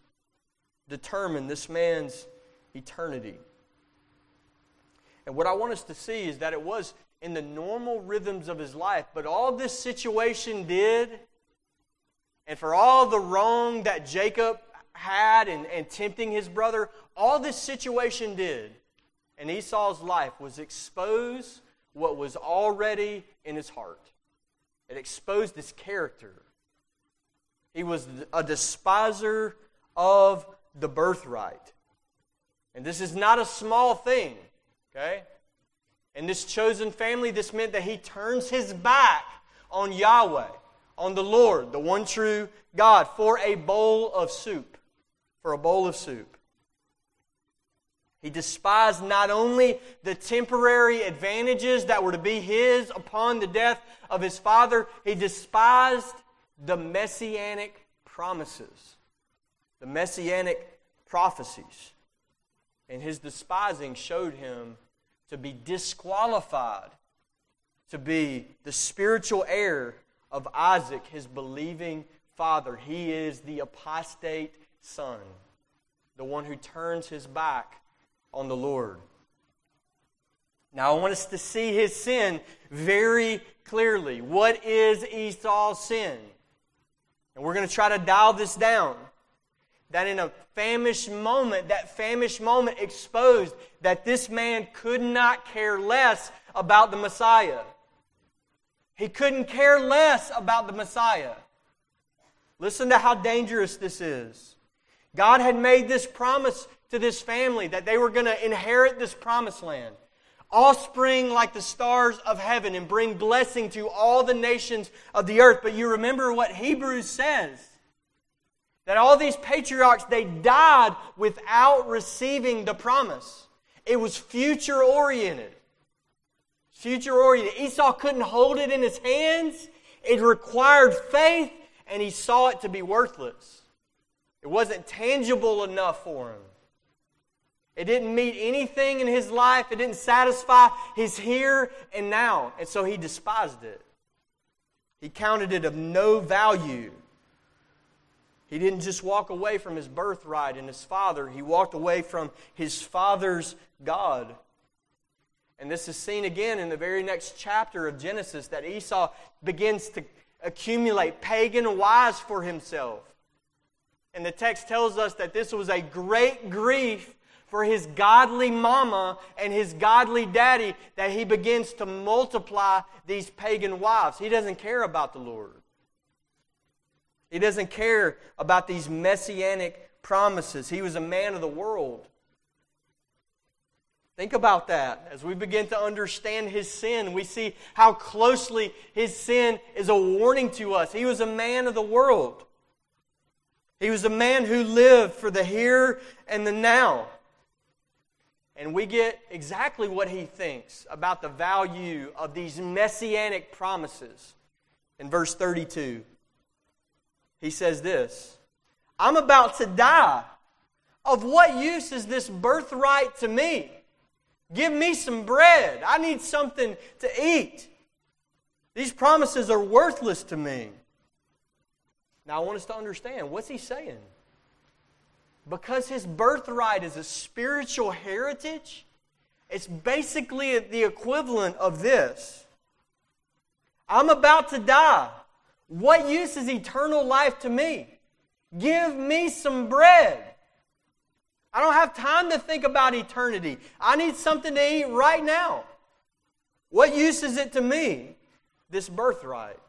determine this man's eternity? And what I want us to see is that it was in the normal rhythms of his life, but all this situation did, and for all the wrong that Jacob had and, in tempting his brother, all this situation did in Esau's life was expose what was already in his heart. It exposed his character. He was a despiser of the birthright. And this is not a small thing, okay? In this chosen family, this meant that he turns his back on Yahweh, on the Lord, the one true God, for a bowl of soup. For a bowl of soup. He despised not only the temporary advantages that were to be his upon the death of his father, he despised the messianic promises, the messianic prophecies. And his despising showed him to be disqualified to be the spiritual heir of Isaac, his believing father. He is the apostate son, the one who turns his back on the Lord. Now, I want us to see his sin very clearly. What is Esau's sin? And we're going to try to dial this down. That in a famished moment, that famished moment exposed that this man could not care less about the Messiah. He couldn't care less about the Messiah. Listen to how dangerous this is. God had made this promise to this family that they were going to inherit this promised land. Offspring like the stars of heaven and bring blessing to all the nations of the earth. But you remember what Hebrews says that all these patriarchs, they died without receiving the promise. It was future oriented. Future oriented. Esau couldn't hold it in his hands. It required faith, and he saw it to be worthless. It wasn't tangible enough for him. It didn't meet anything in his life. It didn't satisfy his here and now. And so he despised it. He counted it of no value. He didn't just walk away from his birthright and his father, he walked away from his father's God. And this is seen again in the very next chapter of Genesis that Esau begins to accumulate pagan wives for himself. And the text tells us that this was a great grief for his godly mama and his godly daddy that he begins to multiply these pagan wives. He doesn't care about the Lord. He doesn't care about these messianic promises. He was a man of the world. Think about that. As we begin to understand his sin, we see how closely his sin is a warning to us. He was a man of the world. He was a man who lived for the here and the now. And we get exactly what he thinks about the value of these messianic promises. In verse 32, he says this I'm about to die. Of what use is this birthright to me? Give me some bread. I need something to eat. These promises are worthless to me. Now, I want us to understand what's he saying? because his birthright is a spiritual heritage, it's basically the equivalent of this I'm about to die. What use is eternal life to me? Give me some bread. I don't have time to think about eternity. I need something to eat right now. What use is it to me, this birthright?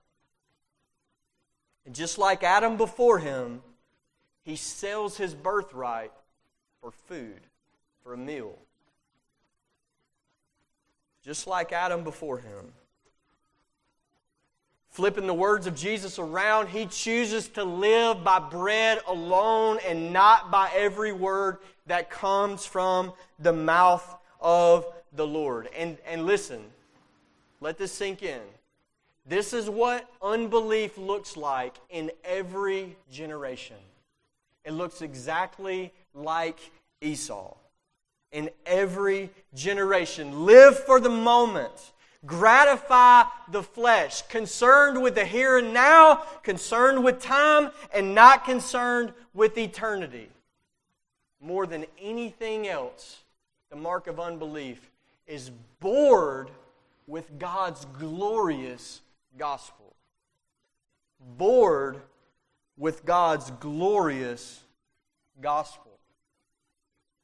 And just like Adam before him, he sells his birthright for food, for a meal. just like Adam before him. Flipping the words of Jesus around, he chooses to live by bread alone and not by every word that comes from the mouth of the Lord. And, and listen, let this sink in. This is what unbelief looks like in every generation. It looks exactly like Esau. In every generation, live for the moment gratify the flesh, concerned with the here and now, concerned with time, and not concerned with eternity. More than anything else, the mark of unbelief is bored with God's glorious gospel. Bored with God's glorious gospel.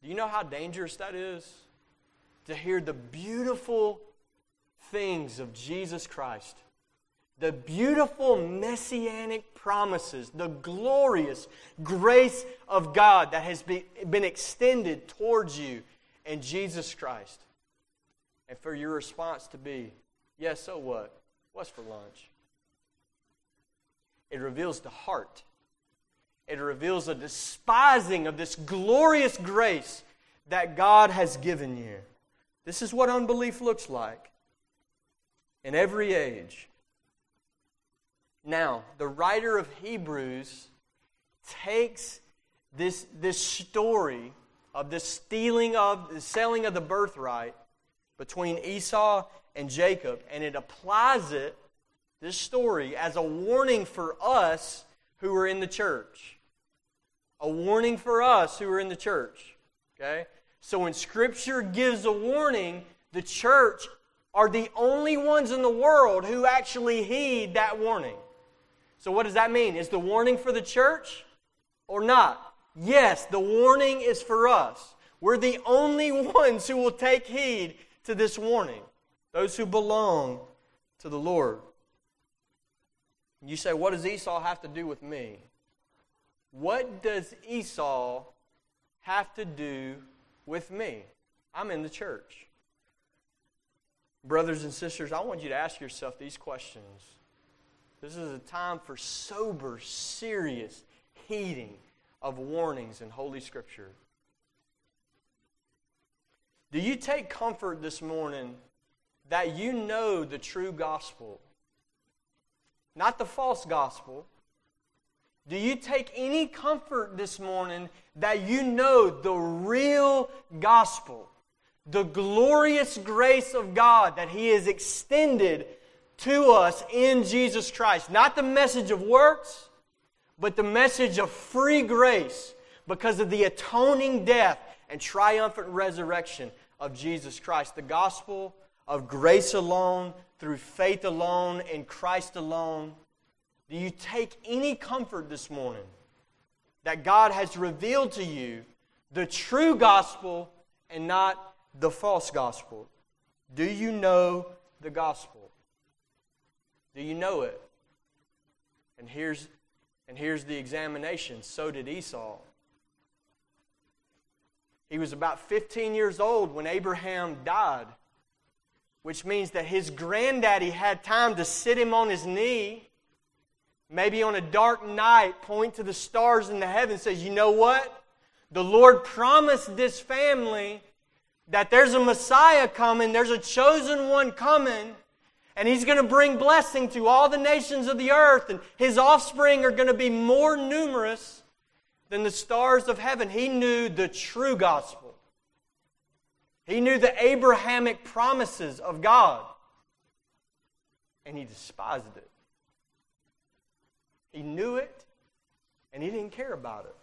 Do you know how dangerous that is? To hear the beautiful things of Jesus Christ, the beautiful messianic promises, the glorious grace of God that has been extended towards you in Jesus Christ. And for your response to be, yes, so what? What's for lunch? It reveals the heart. It reveals a despising of this glorious grace that God has given you. This is what unbelief looks like in every age. Now, the writer of Hebrews takes this, this story of the stealing of the selling of the birthright between Esau and Jacob, and it applies it, this story, as a warning for us who are in the church. A warning for us who are in the church. Okay? So when Scripture gives a warning, the church are the only ones in the world who actually heed that warning. So, what does that mean? Is the warning for the church or not? Yes, the warning is for us. We're the only ones who will take heed to this warning, those who belong to the Lord. You say, What does Esau have to do with me? What does Esau have to do with me? I'm in the church. Brothers and sisters, I want you to ask yourself these questions. This is a time for sober, serious heeding of warnings in Holy Scripture. Do you take comfort this morning that you know the true gospel? Not the false gospel. Do you take any comfort this morning that you know the real gospel? the glorious grace of God that He has extended to us in Jesus Christ. Not the message of works, but the message of free grace because of the atoning death and triumphant resurrection of Jesus Christ. The gospel of grace alone, through faith alone, in Christ alone. Do you take any comfort this morning that God has revealed to you the true gospel and not the false gospel? Do you know the gospel? Do you know it? And here's, and here's the examination. So did Esau. He was about 15 years old when Abraham died, which means that his granddaddy had time to sit him on his knee, maybe on a dark night, point to the stars in the heaven, says, You know what? The Lord promised this family that there's a Messiah coming, there's a chosen one coming, and he's going to bring blessing to all the nations of the earth, and his offspring are going to be more numerous than the stars of heaven. He knew the true gospel. He knew the Abrahamic promises of God, and he despised it. He knew it, and he didn't care about it.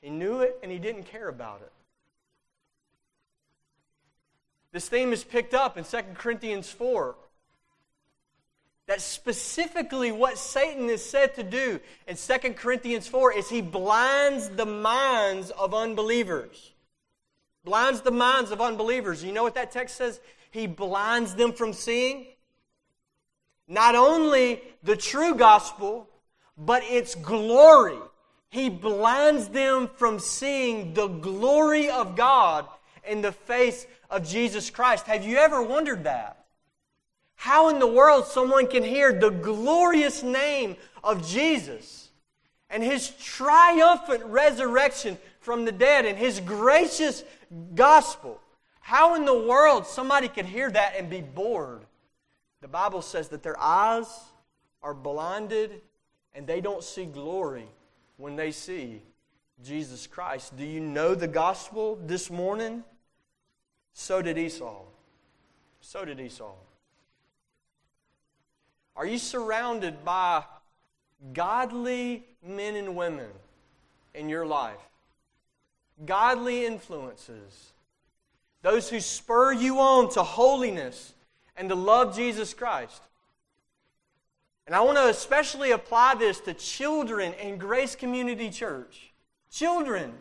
He knew it, and he didn't care about it. This theme is picked up in 2 Corinthians 4. That specifically what Satan is said to do in 2 Corinthians 4 is he blinds the minds of unbelievers. Blinds the minds of unbelievers. You know what that text says? He blinds them from seeing. Not only the true gospel, but its glory. He blinds them from seeing the glory of God in the face of Jesus Christ. Have you ever wondered that? How in the world someone can hear the glorious name of Jesus and his triumphant resurrection from the dead and his gracious gospel? How in the world somebody could hear that and be bored? The Bible says that their eyes are blinded and they don't see glory when they see Jesus Christ. Do you know the gospel this morning? So did Esau. So did Esau. Are you surrounded by godly men and women in your life? Godly influences. Those who spur you on to holiness and to love Jesus Christ. And I want to especially apply this to children in Grace Community Church. Children.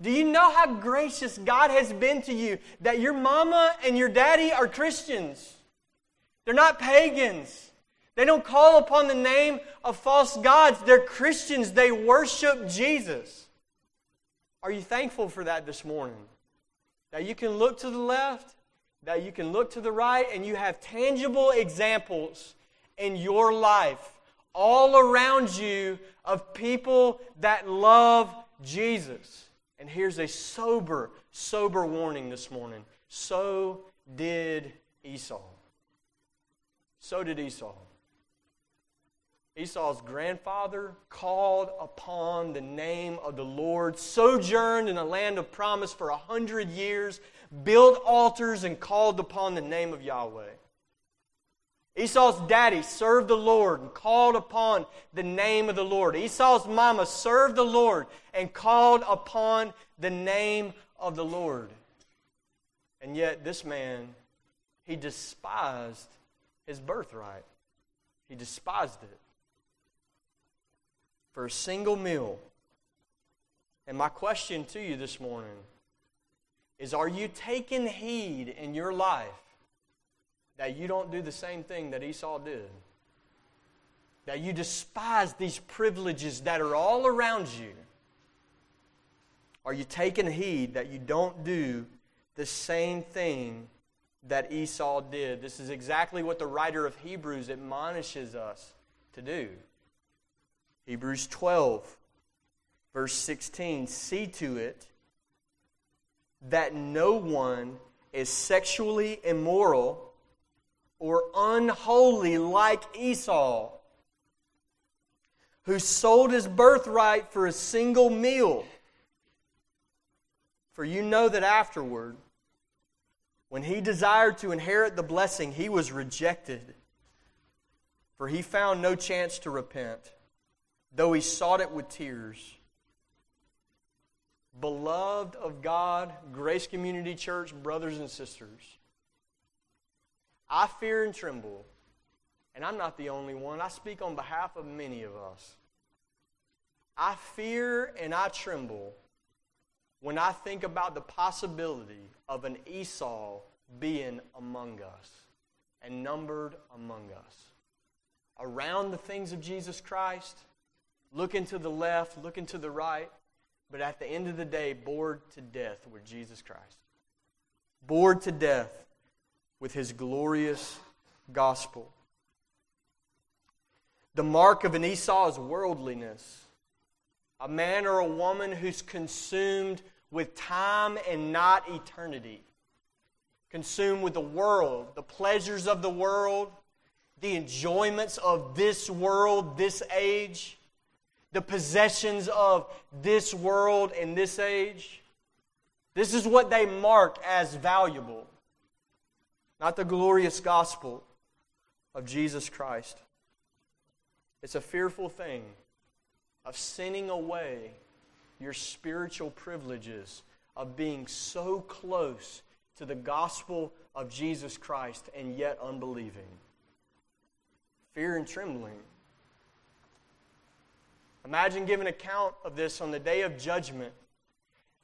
Do you know how gracious God has been to you that your mama and your daddy are Christians? They're not pagans. They don't call upon the name of false gods. They're Christians. They worship Jesus. Are you thankful for that this morning? That you can look to the left, that you can look to the right, and you have tangible examples in your life all around you of people that love Jesus. And here's a sober, sober warning this morning. So did Esau. So did Esau. Esau's grandfather called upon the name of the Lord, sojourned in a land of promise for a hundred years, built altars, and called upon the name of Yahweh. Esau's daddy served the Lord and called upon the name of the Lord. Esau's mama served the Lord and called upon the name of the Lord. And yet, this man, he despised his birthright. He despised it for a single meal. And my question to you this morning is Are you taking heed in your life that you don't do the same thing that Esau did? That you despise these privileges that are all around you? Are you taking heed that you don't do the same thing that Esau did. This is exactly what the writer of Hebrews admonishes us to do. Hebrews 12, verse 16 See to it that no one is sexually immoral or unholy like Esau, who sold his birthright for a single meal. For you know that afterward, when he desired to inherit the blessing, he was rejected, for he found no chance to repent, though he sought it with tears. Beloved of God, Grace Community Church, brothers and sisters, I fear and tremble, and I'm not the only one. I speak on behalf of many of us. I fear and I tremble when I think about the possibility of an Esau being among us and numbered among us. Around the things of Jesus Christ, looking to the left, looking to the right, but at the end of the day, bored to death with Jesus Christ. Bored to death with his glorious gospel. The mark of an Esau is worldliness. A man or a woman who's consumed with time and not eternity. Consumed with the world, the pleasures of the world, the enjoyments of this world, this age, the possessions of this world and this age. This is what they mark as valuable, not the glorious gospel of Jesus Christ. It's a fearful thing of sinning away your spiritual privileges of being so close to the gospel of Jesus Christ and yet unbelieving. Fear and trembling. Imagine giving account of this on the day of judgment.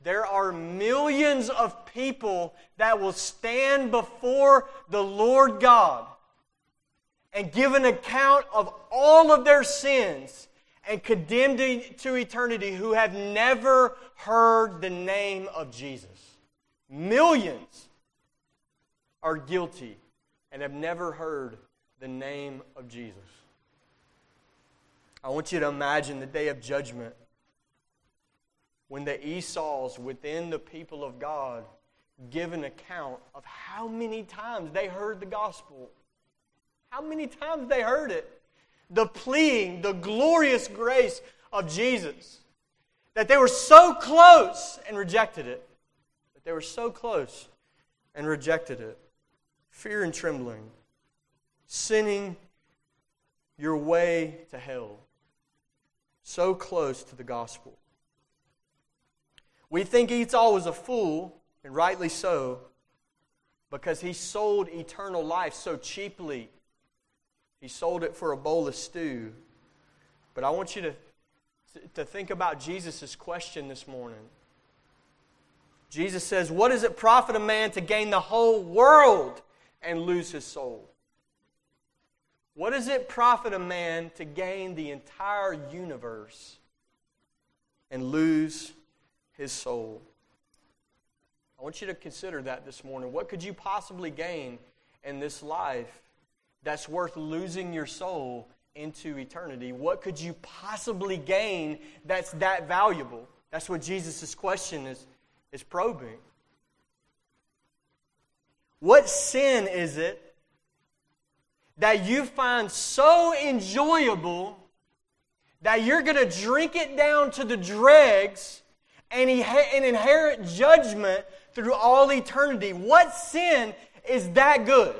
There are millions of people that will stand before the Lord God and give an account of all of their sins and condemned to eternity who have never heard the name of Jesus. millions are guilty and have never heard the name of Jesus. I want you to imagine the day of judgment when the Esau's within the people of God give an account of how many times they heard the gospel. How many times they heard it. The pleading, the glorious grace of Jesus. That they were so close and rejected it. That they were so close and rejected it. Fear and trembling. Sinning your way to hell. So close to the gospel. We think Esau was a fool, and rightly so, because he sold eternal life so cheaply. He sold it for a bowl of stew. But I want you to, to think about Jesus' question this morning. Jesus says, What does it profit a man to gain the whole world and lose his soul? What does it profit a man to gain the entire universe and lose his soul? I want you to consider that this morning. What could you possibly gain in this life that's worth losing your soul into eternity? What could you possibly gain that's that valuable? That's what Jesus' question is, is probing. What sin is it that you find so enjoyable that you're going to drink it down to the dregs and, and inherit judgment through all eternity. What sin is that good?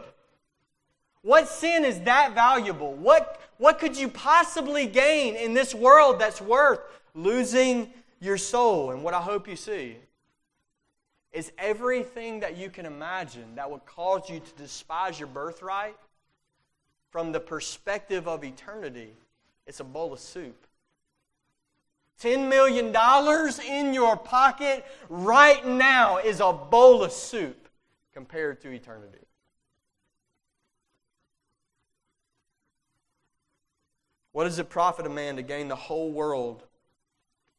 What sin is that valuable? What, what could you possibly gain in this world that's worth losing your soul? And what I hope you see is everything that you can imagine that would cause you to despise your birthright from the perspective of eternity, it's a bowl of soup. $10 million in your pocket right now is a bowl of soup compared to eternity. What does it profit a man to gain the whole world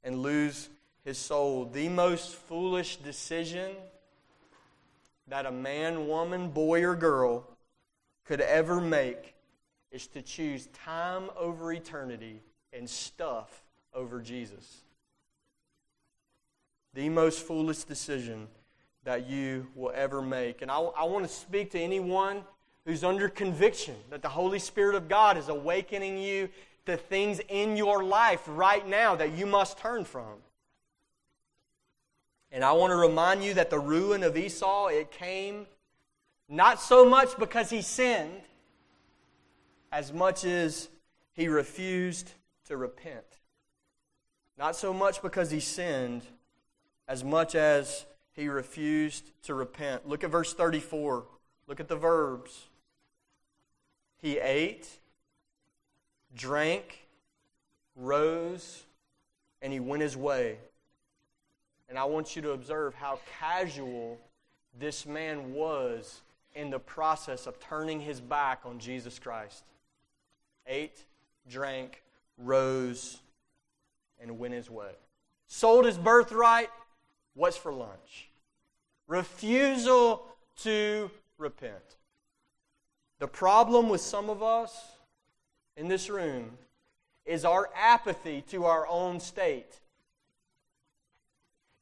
and lose his soul? The most foolish decision that a man, woman, boy, or girl could ever make is to choose time over eternity and stuff over Jesus. The most foolish decision that you will ever make. And I, I want to speak to anyone who's under conviction that the Holy Spirit of God is awakening you to things in your life right now that you must turn from. And I want to remind you that the ruin of Esau, it came not so much because he sinned, as much as he refused to repent. Not so much because he sinned, as much as he refused to repent. Look at verse 34. Look at the verbs. He ate, drank, rose, and he went his way. And I want you to observe how casual this man was in the process of turning his back on Jesus Christ ate, drank, rose, and went his way. Sold his birthright. What's for lunch? Refusal to repent. The problem with some of us in this room is our apathy to our own state.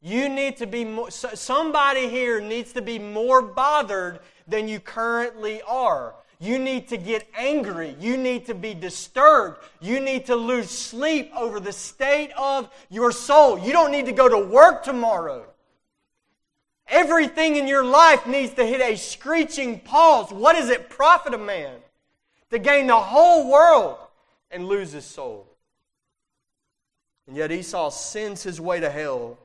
You need to be more, somebody here needs to be more bothered than you currently are. You need to get angry. You need to be disturbed. You need to lose sleep over the state of your soul. You don't need to go to work tomorrow. Everything in your life needs to hit a screeching pause. What does it profit a man to gain the whole world and lose his soul? And yet Esau sends his way to hell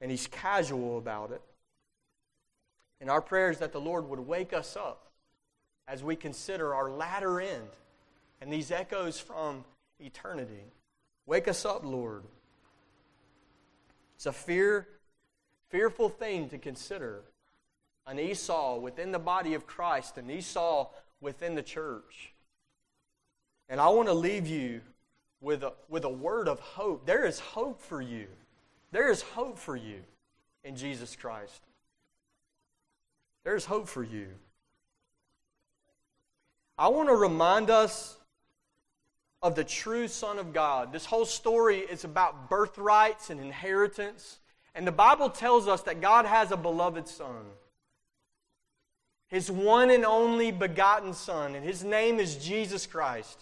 and he's casual about it. And our prayer is that the Lord would wake us up as we consider our latter end and these echoes from eternity. Wake us up, Lord. It's a fear, fearful thing to consider. An Esau within the body of Christ, an Esau within the church. And I want to leave you with a, with a word of hope. There is hope for you. There is hope for you in Jesus Christ. There's hope for you. I want to remind us of the true Son of God. This whole story is about birthrights and inheritance. And the Bible tells us that God has a beloved Son, His one and only begotten Son, and His name is Jesus Christ.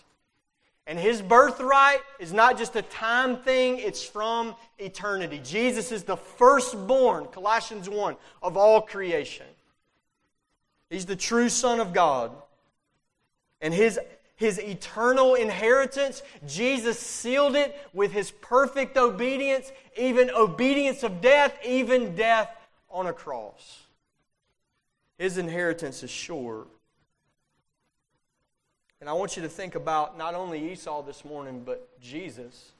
And His birthright is not just a time thing, it's from eternity. Jesus is the firstborn, Colossians 1, of all creation. He's the true Son of God. And His his eternal inheritance, Jesus sealed it with his perfect obedience, even obedience of death, even death on a cross. His inheritance is sure. And I want you to think about not only Esau this morning, but Jesus.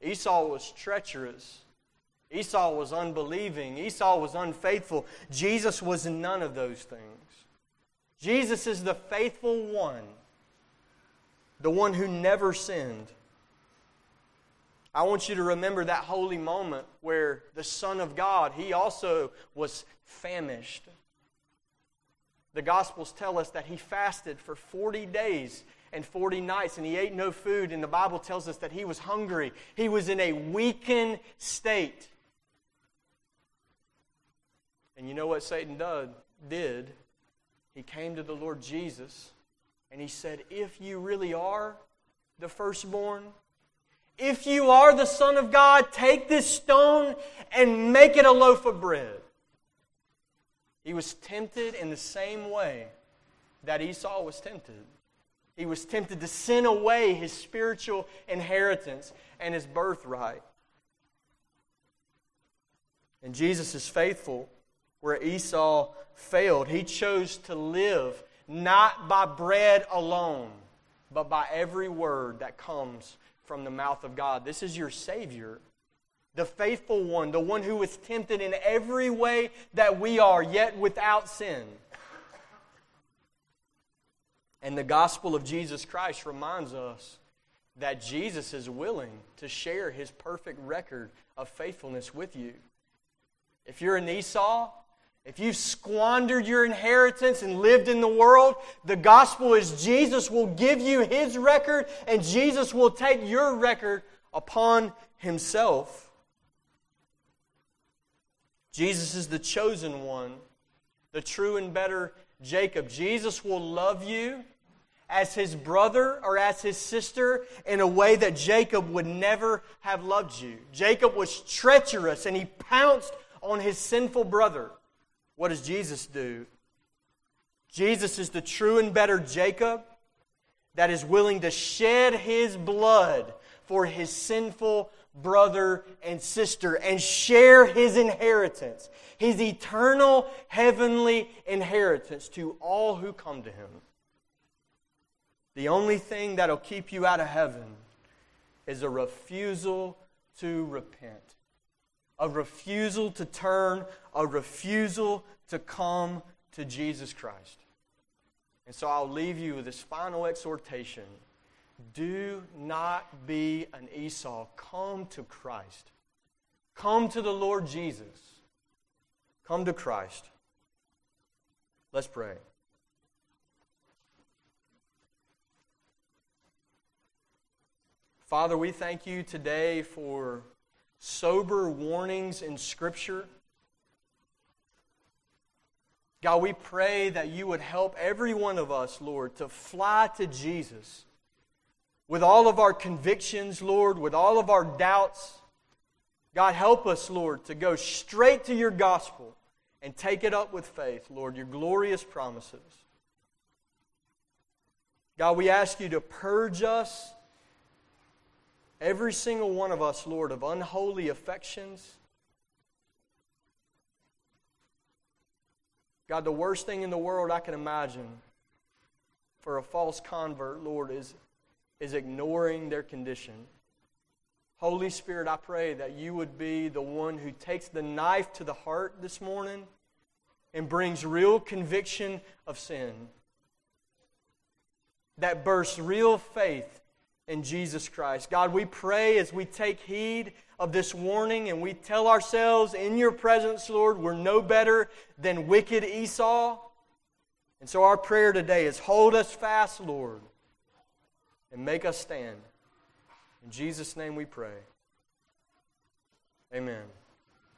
Esau was treacherous. Esau was unbelieving. Esau was unfaithful. Jesus was none of those things. Jesus is the faithful one the one who never sinned. I want you to remember that holy moment where the Son of God, he also was famished. The Gospels tell us that he fasted for 40 days and 40 nights and he ate no food, and the Bible tells us that he was hungry. He was in a weakened state. And you know what Satan did? He came to the Lord Jesus and he said, If you really are the firstborn, if you are the Son of God, take this stone and make it a loaf of bread. He was tempted in the same way that Esau was tempted. He was tempted to sin away his spiritual inheritance and his birthright. And Jesus is faithful where Esau failed. He chose to live not by bread alone, but by every word that comes from the mouth of God. This is your Savior, the faithful one, the one who was tempted in every way that we are, yet without sin. And the gospel of Jesus Christ reminds us that Jesus is willing to share his perfect record of faithfulness with you. If you're an Esau, if you've squandered your inheritance and lived in the world, the gospel is Jesus will give you his record and Jesus will take your record upon himself. Jesus is the chosen one, the true and better Jacob. Jesus will love you as his brother or as his sister in a way that Jacob would never have loved you. Jacob was treacherous and he pounced on his sinful brother. What does Jesus do? Jesus is the true and better Jacob that is willing to shed his blood for his sinful brother and sister and share his inheritance, his eternal heavenly inheritance to all who come to him. The only thing that'll keep you out of heaven is a refusal to repent a refusal to turn, a refusal to come to Jesus Christ. And so I'll leave you with this final exhortation. Do not be an Esau. Come to Christ. Come to the Lord Jesus. Come to Christ. Let's pray. Father, we thank you today for sober warnings in Scripture. God, we pray that you would help every one of us, Lord, to fly to Jesus with all of our convictions, Lord, with all of our doubts. God, help us, Lord, to go straight to your gospel and take it up with faith, Lord, your glorious promises. God, we ask you to purge us Every single one of us, Lord, of unholy affections. God, the worst thing in the world I can imagine for a false convert, Lord, is, is ignoring their condition. Holy Spirit, I pray that you would be the one who takes the knife to the heart this morning and brings real conviction of sin, that bursts real faith in Jesus Christ. God, we pray as we take heed of this warning and we tell ourselves in your presence, Lord, we're no better than wicked Esau. And so our prayer today is hold us fast, Lord, and make us stand. In Jesus' name we pray. Amen.